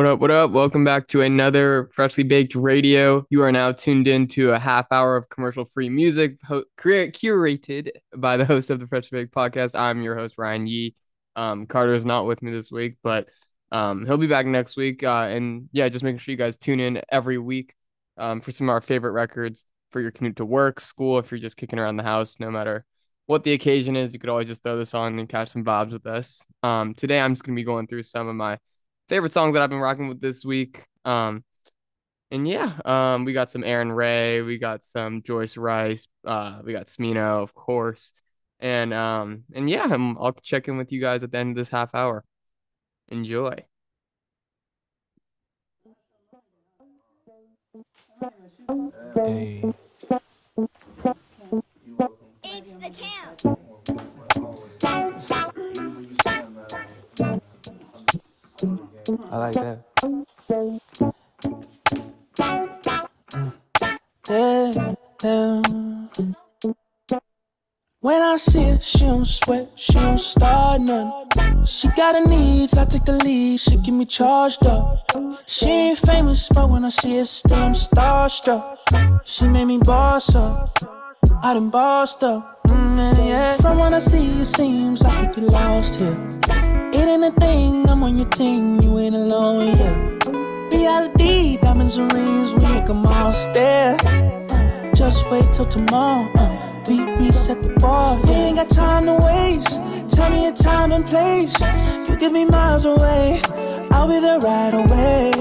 What up? What up? Welcome back to another Freshly Baked Radio. You are now tuned in to a half hour of commercial free music ho- curated by the host of the Freshly Baked podcast. I'm your host, Ryan Yee. Um, Carter is not with me this week, but um, he'll be back next week. Uh, and yeah, just making sure you guys tune in every week um, for some of our favorite records for your commute to work, school, if you're just kicking around the house, no matter what the occasion is, you could always just throw this on and catch some vibes with us. Um, today, I'm just going to be going through some of my favorite songs that I've been rocking with this week. Um, and yeah, um, we got some Arin Ray, we got some Joyce Wrice, uh, we got Smino, of course, and um, and yeah, I'm, I'll check in with you guys at the end of this half hour. Enjoy. Hey. It's the count. I like that. Yeah. When I see her, she don't sweat, she don't start none. She got her needs, I take the lead, she get me charged up. She ain't famous, but when I see her, still I'm starstruck. She made me boss up, I done bossed up. Mm, yeah. From what I see, it seems like I get lost here. It ain't a thing, I'm on your team, you ain't alone, yeah. Reality, diamonds and rings, we make 'em all stare. Just wait till tomorrow, uh, we reset the bar. You ain't got time to waste. Tell me a time and place. You could be miles away, I'll be there right away.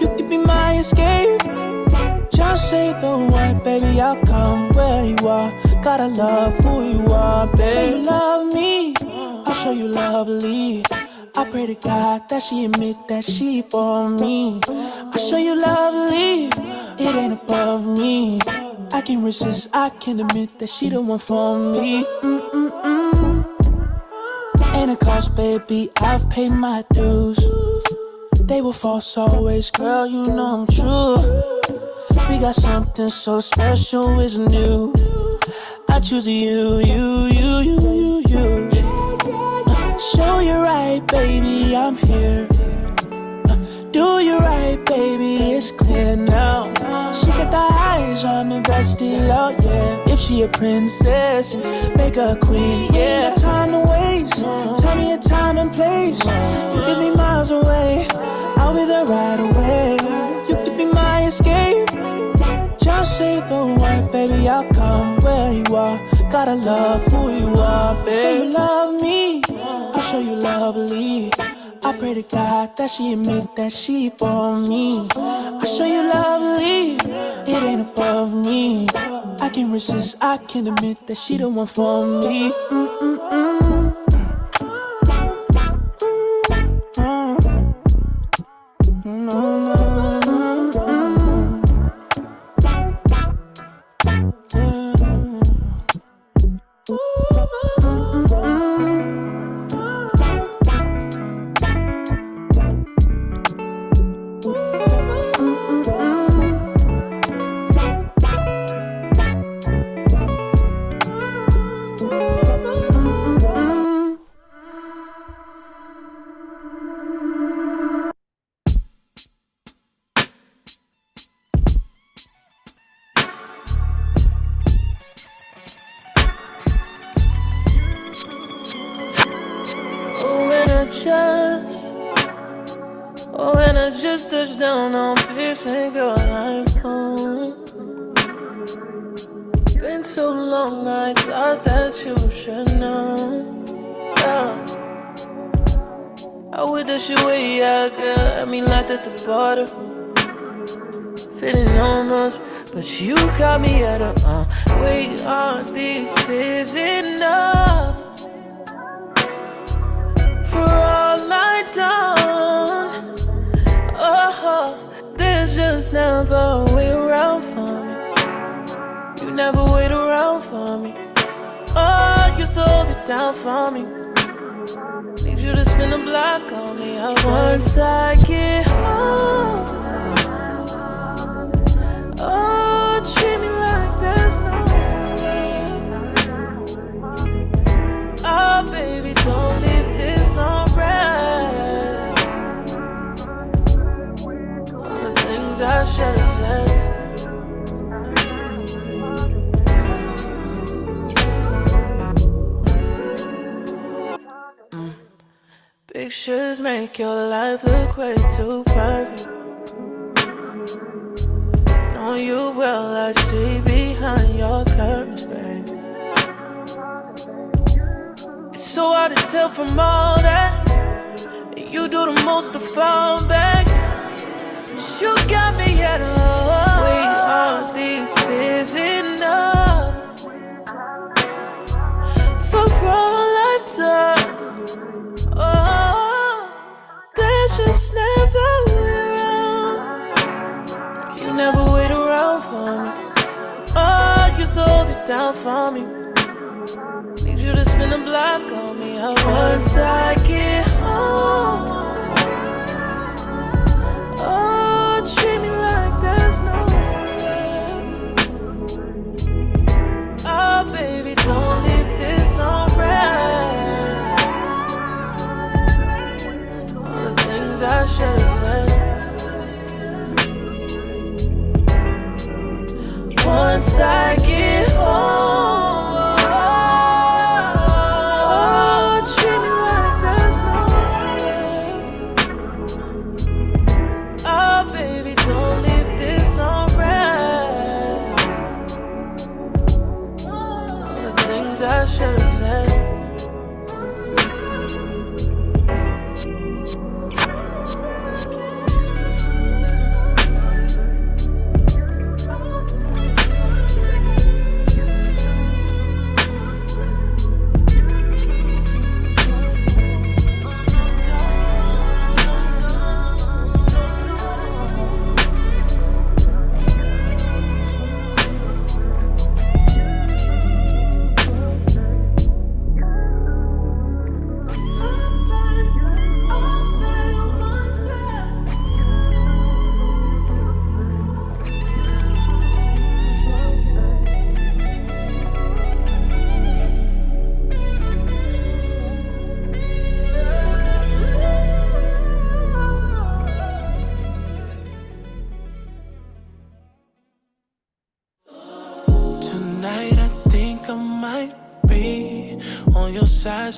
You could be my escape. Just say the word, baby, I'll come where you are. Gotta love who you are, baby. Say you love me, I'll show you lovely. I pray to God that she admit that she for me. I show you lovely, it ain't above me. I can resist, I can admit that she the one for me. Mm-mm-mm. Ain't a cost, baby, I've paid my dues. They were false always, girl, you know I'm true. We got something so special, it's new. I choose you, you, you, you. Show you right, baby, I'm here. Do you right, baby, it's clear now. She got the eyes, I'm invested, oh yeah. If she a princess, make her queen, yeah. Time to waste, tell me a time and place. You could be miles away, I'll be there right away. You could be my escape. Just say the word, baby, I'll come where you are. Gotta love who you are, baby. Say you love me, show you lovely. I pray to God that she admit that she for me. I show you lovely, it ain't above me. I can resist, I can admit that she the one for me. Mm-mm-mm. Just, oh, and I just touched down on Pearson, girl, I'm home. Been so long, I thought that you should know. Yeah. I would that you way out, girl. I mean, locked at the border. Feeling almost, but you caught me at a uh. Wait, uh, this is enough for I done. Oh, there's just never a way around for me. You never wait around for me. Oh, you sold it down for me. Need you to spin a block on me. Once I get home, Pictures make your life look way too perfect. Know you well, I see behind your curtains, baby. It's so hard to tell from all that. You do the most to fall back. You got me at all. Wait, all this is never. You never wait around for me. Oh, you sold it down for me. Need you to spin a block on me. Once I get have said. Eh? Once I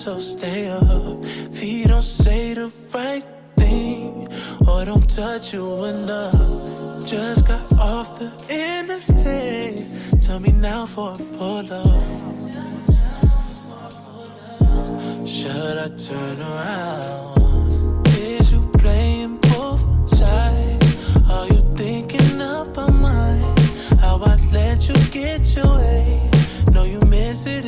so stay up. If he don't say the right thing or don't touch you enough, just got off the interstate. Tell me now for a pull up. Should I turn around? Is you playing both sides? Are you thinking about mine? How I let you get your way? Know you miss it,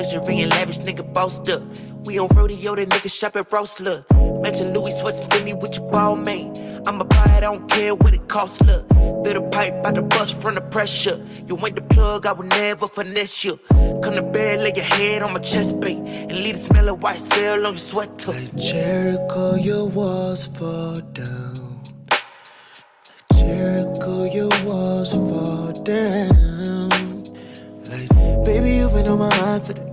luxury and lavish, nigga bossed up. We on rodeo, the nigga shop at Ross look. Matching Louis Sweats and Fendi with your ball man. I'ma buy it, I don't care what it costs, look. Feel the pipe by the bus from the pressure. You ain't the plug, I would never finesse you. Come to bed, lay your head on my chest plate. And leave the smell of white cell on your sweater. Like Jericho, your walls fall down. Like Jericho, your walls fall down. Like, baby, you've been on my mind for the.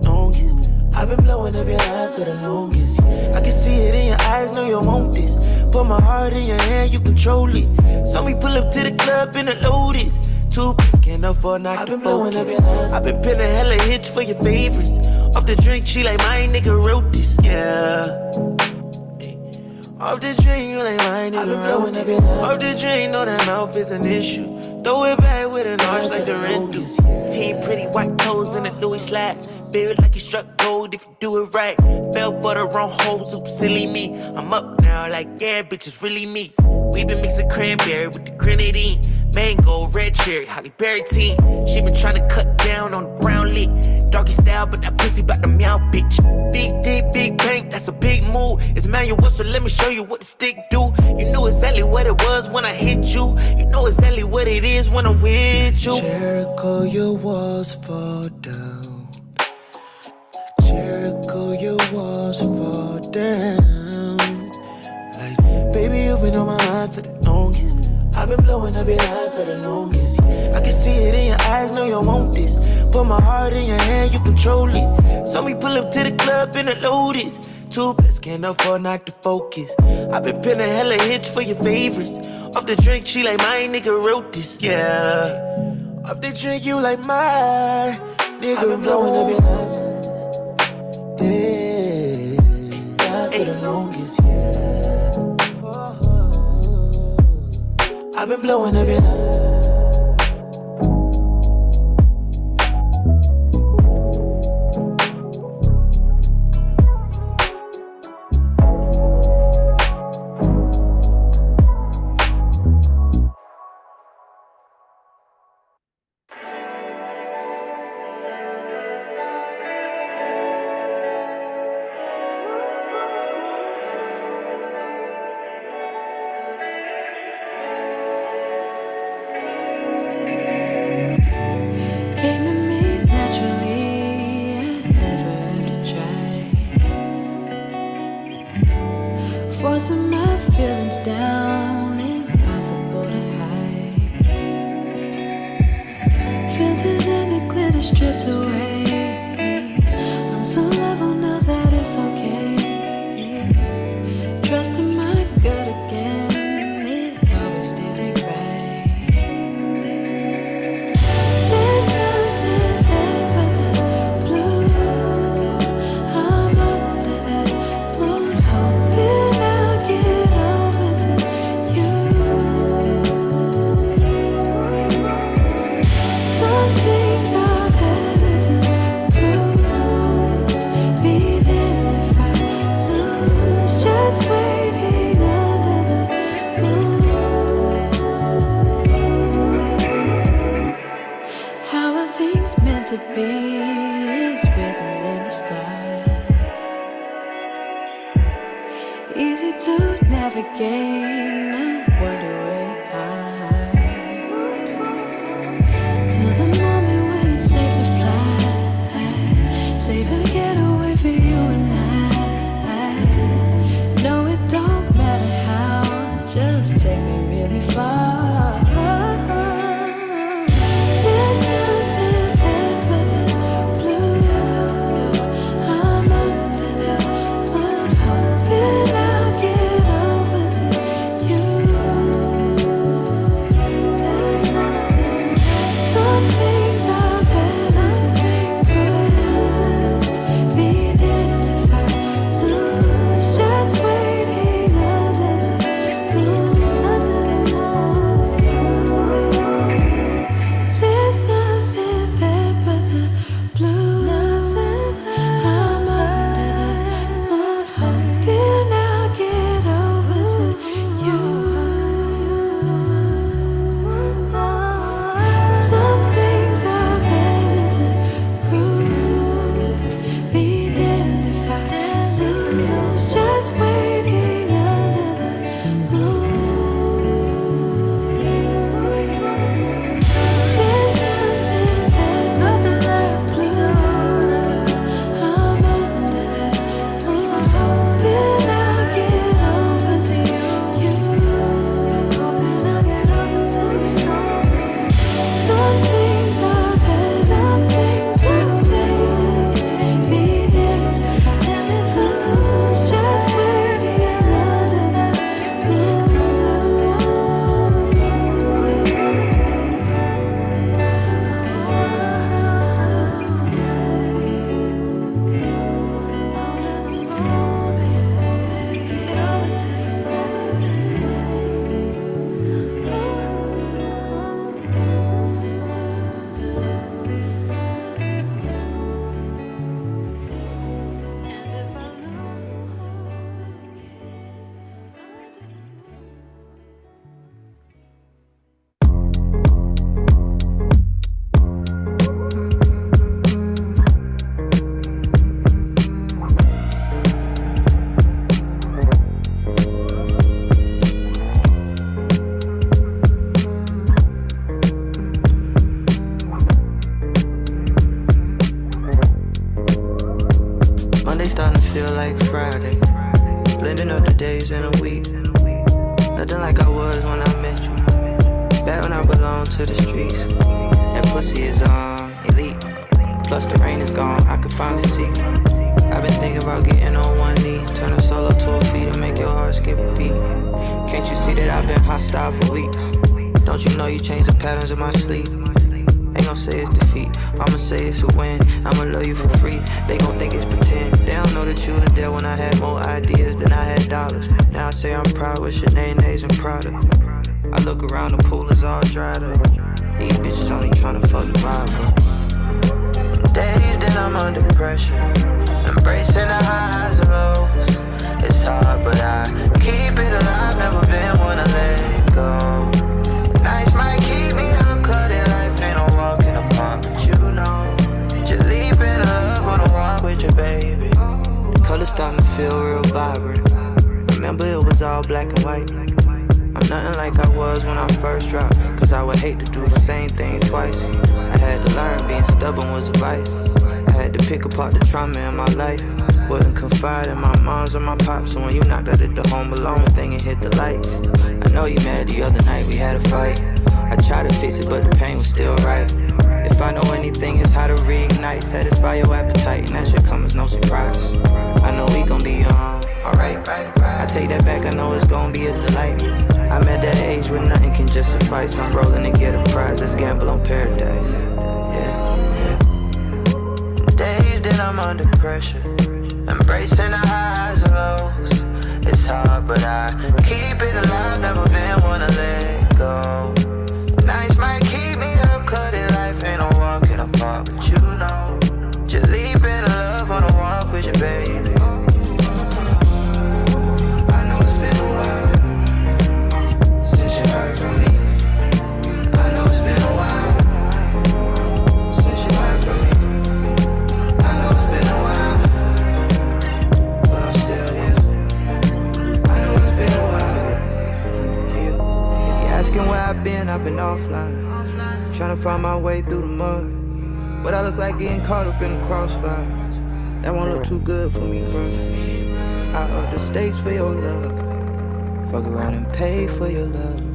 I've been blowing up your line for the longest. I can see it in your eyes, know you want this. Put my heart in your hand, you control it. Saw me pull up to the club in the Lotus. Two piece can't afford not I've been blowing up your line. I've been pinning hella hits for your favorites. Off the drink, she like my nigga wrote this. Yeah. Off the drain, you like mine, I've been blowing up your Off the drain, know that mouth is an issue. Throw it back with an arch like the rental. Team pretty white toes in the Louis slacks. Feel like you struck gold if you do it right. Fell for the wrong hoes, oops, silly me. I'm up now, like, yeah, bitch, it's really me. We been mixing cranberry with the grenadine. Mango, red cherry, Holly Berry team. She been trying to cut down on the brown lick. Doggy style, but that pussy bout the meow, bitch. Big, deep, big bank, that's a big move. It's manual, so let me show you what the stick do. You knew exactly what it was when I hit you. You know exactly what it is when I'm with you. Jericho, your walls fall down. Jericho, your walls fall down. Like, baby, you've been on my mind for the longest. I've been blowing up your line for the longest. I can see it in your eyes, know you want this. Put my heart in your hand, you control it. So we pull up to the club in the Lotus. Two plus can't afford not to focus. I've been pinning hella hits for your favorites. Off the drink, she like my nigga wrote this. Yeah. Off the drink, you like my nigga. I've been blowing up your line. I've been blowing up your feel like Friday. Blending up the days in a week. Nothing like I was when I met you. Back when I belonged to the streets. That pussy is um elite. Plus the rain is gone, I can finally see. I've been thinking about getting on one knee. Turn a solo to a feet and make your heart skip a beat. Can't you see that I've been hostile for weeks? Don't you know you changed the patterns of my sleep? Say it's defeat, I'ma say it's a win. I'ma love you for free, they gon' think it's pretend. They don't know that you were there when I had more ideas than I had dollars. Now I say I'm proud with Sinead's and Prada. I look around, the pool is all dried up. These bitches only tryna fuck the vibe up. Days that I'm under pressure, embracing the highs and lows. It's hard, but I keep it alive. Never been one to let go. White. I'm nothing like I was when I first dropped. Cause I would hate to do the same thing twice. I had to learn being stubborn was a vice. I had to pick apart the trauma in my life. Wouldn't confide in my moms or my pops. So when you knocked out at the home alone thing and hit the lights. I know you mad the other night we had a fight. I tried to fix it, but the pain was still right. If I know anything, it's how to reignite, satisfy your appetite, and that should come as no surprise. I know we gon' be um, alright. I take that back, I know it's gon' be a delight. I'm at that age where nothing can just suffice. I'm rolling to get a prize, let's gamble on paradise. Yeah, yeah. Days that I'm under pressure, embracing the highs and lows. It's hard, but I keep it alive, never been one to let go. Way through the mud. But I look like getting caught up in the crossfire. That won't look too good for me, bro. I up the stakes for your love. Fuck around and pay for your love.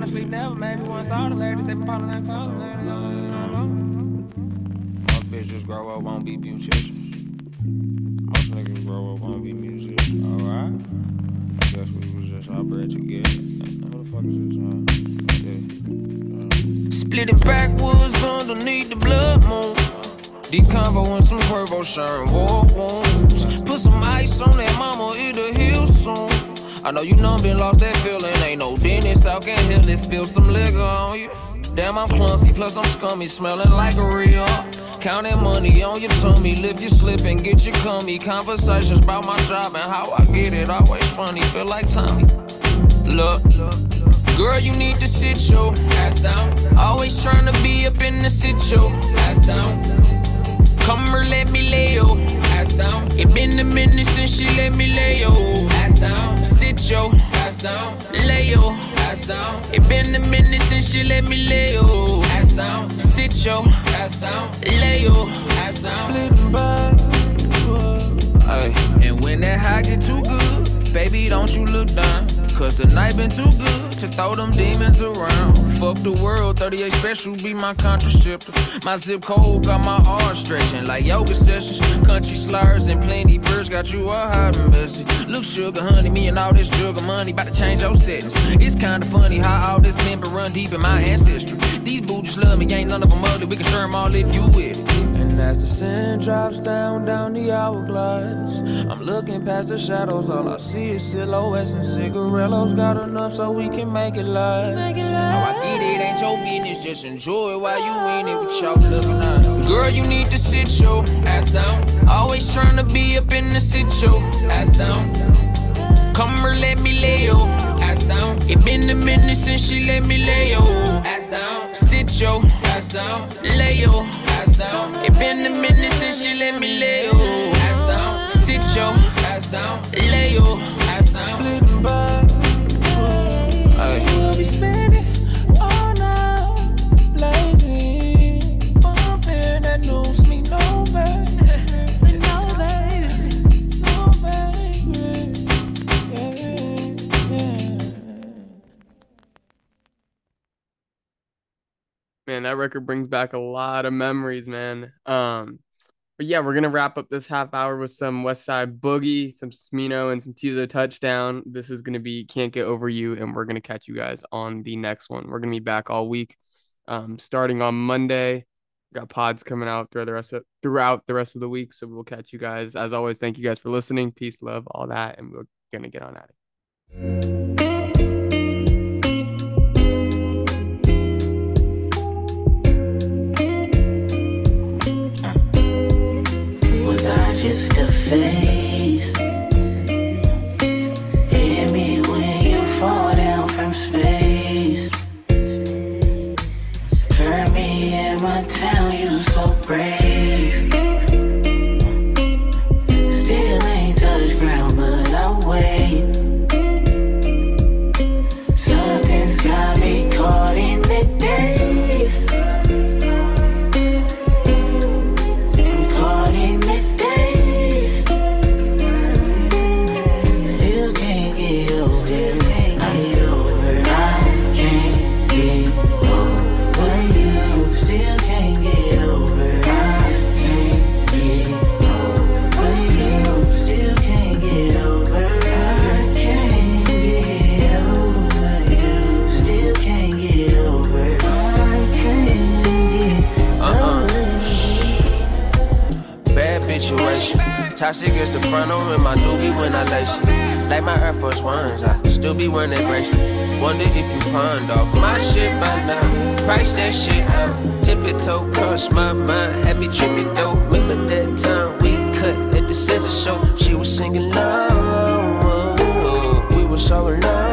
Ladies to the point of sleep never made me one saw the ladies. They been ballin' like callin' Most bitches grow up won't be beauticians. Most niggas grow up won't be musicians. Alright. I guess we was just all bred together. What the fuck is this? Uh, yeah. Splitting backwoods underneath the blood moon. Decombo and some Cuervo sharing war wounds. Put some ice on that mama, it'll heal soon. I know you numb, been lost that feeling. Ain't no dentist out can heal it. Spill some liquor on you. Damn, I'm clumsy, plus I'm scummy, smelling like a real. Counting money on your tummy, lift you slip and get you cummy. Conversations about my job and how I get it, always funny. Feel like Tommy. Look. Girl, you need to sit your ass down. Always trying to be up in the sit your ass down. Come here, let me lay your ass down. It been a minute since she let me lay your ass down. Sit yo. ass down. Lay yo. ass down. It been a minute since she let me lay your ass down. Sit yo. ass down. Lay yo. ass down. Splitting Ay, and when that high get too good, baby, don't you look down. Cause the night been too good to throw them demons around. Fuck the world, 38 special be my contraceptive. My zip code got my arms stretching like yoga sessions. Country slurs and plenty birds got you a hot message. Look, sugar, honey, me and all this sugar money about to change your settings. It's kinda funny how all this pimpin' run deep in my ancestry. These boots love me, ain't none of them ugly. We can share 'em all if you with it. And as the sun drops down, down the hourglass, I'm looking past the shadows. All I see is silhouettes and cigarillos. Got enough so we can make it last. How I get it ain't your business, just enjoy it while you in it with y'all looking at. Girl, you need to sit your ass down. Always trying to be up in the sit your ass down. Come here, let me lay your ass down. It been a minute since she let me lay your ass down. Sit your ass down, lay your ass down. Been a minute since she let me lay. Sit your down, lay down. Splitting by Man, that record brings back a lot of memories, man. Um, but yeah, we're gonna wrap up this half hour with some Westside Boogie, some Smino, and some Teezo Touchdown. This is gonna be Can't Get Over You, and we're gonna catch you guys on the next one. We're gonna be back all week, um, starting on Monday. Got pods coming out throughout the rest of throughout the rest of the week, so we'll catch you guys. As always, thank you guys for listening. Peace, love, all that, and we're gonna get on at it. Toxic is the frontal in my doobie when I lace it. Like my Air Force Ones, I still be wearing that bracelet. Wonder if you pawned off my shit by now. Price that shit out. Tip it toe, cross my mind. Had me tripping though. Remember that time we cut at the scissor show? She was singing low. We were so. And it's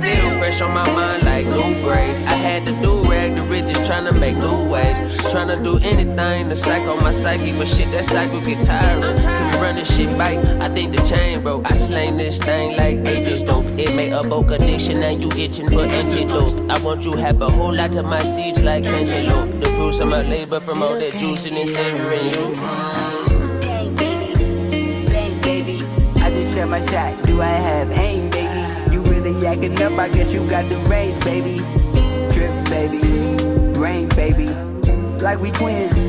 still fresh on my mind like new braids. I had to do rag the ridges, trying to make new waves. Trying to do anything to psycho my psyche, but shit, that cycle get tiring. Can we run this shit back? I think the chain broke. I slain this thing like ages dope. It a book addiction, and you itching for antidote. I want you have a whole lot of my seeds like antelope. The fruits of my labor from all that juicing and savoring you. Bang, baby. Baby. I just shot my shot. Do I have aim, baby? Yakking up? I guess you got the range, baby. Drip, baby. Rain, baby. Like we twins.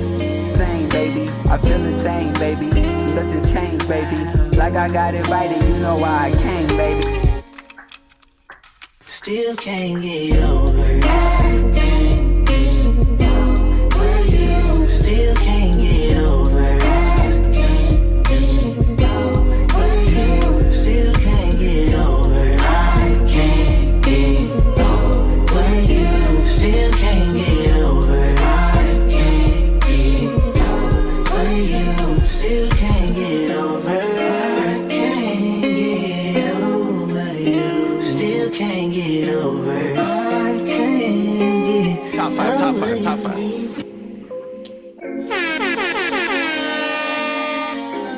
Same, baby. I feel the same, baby. Nothing changed, baby. Like I got invited, you know why I came, baby. Still can't get over.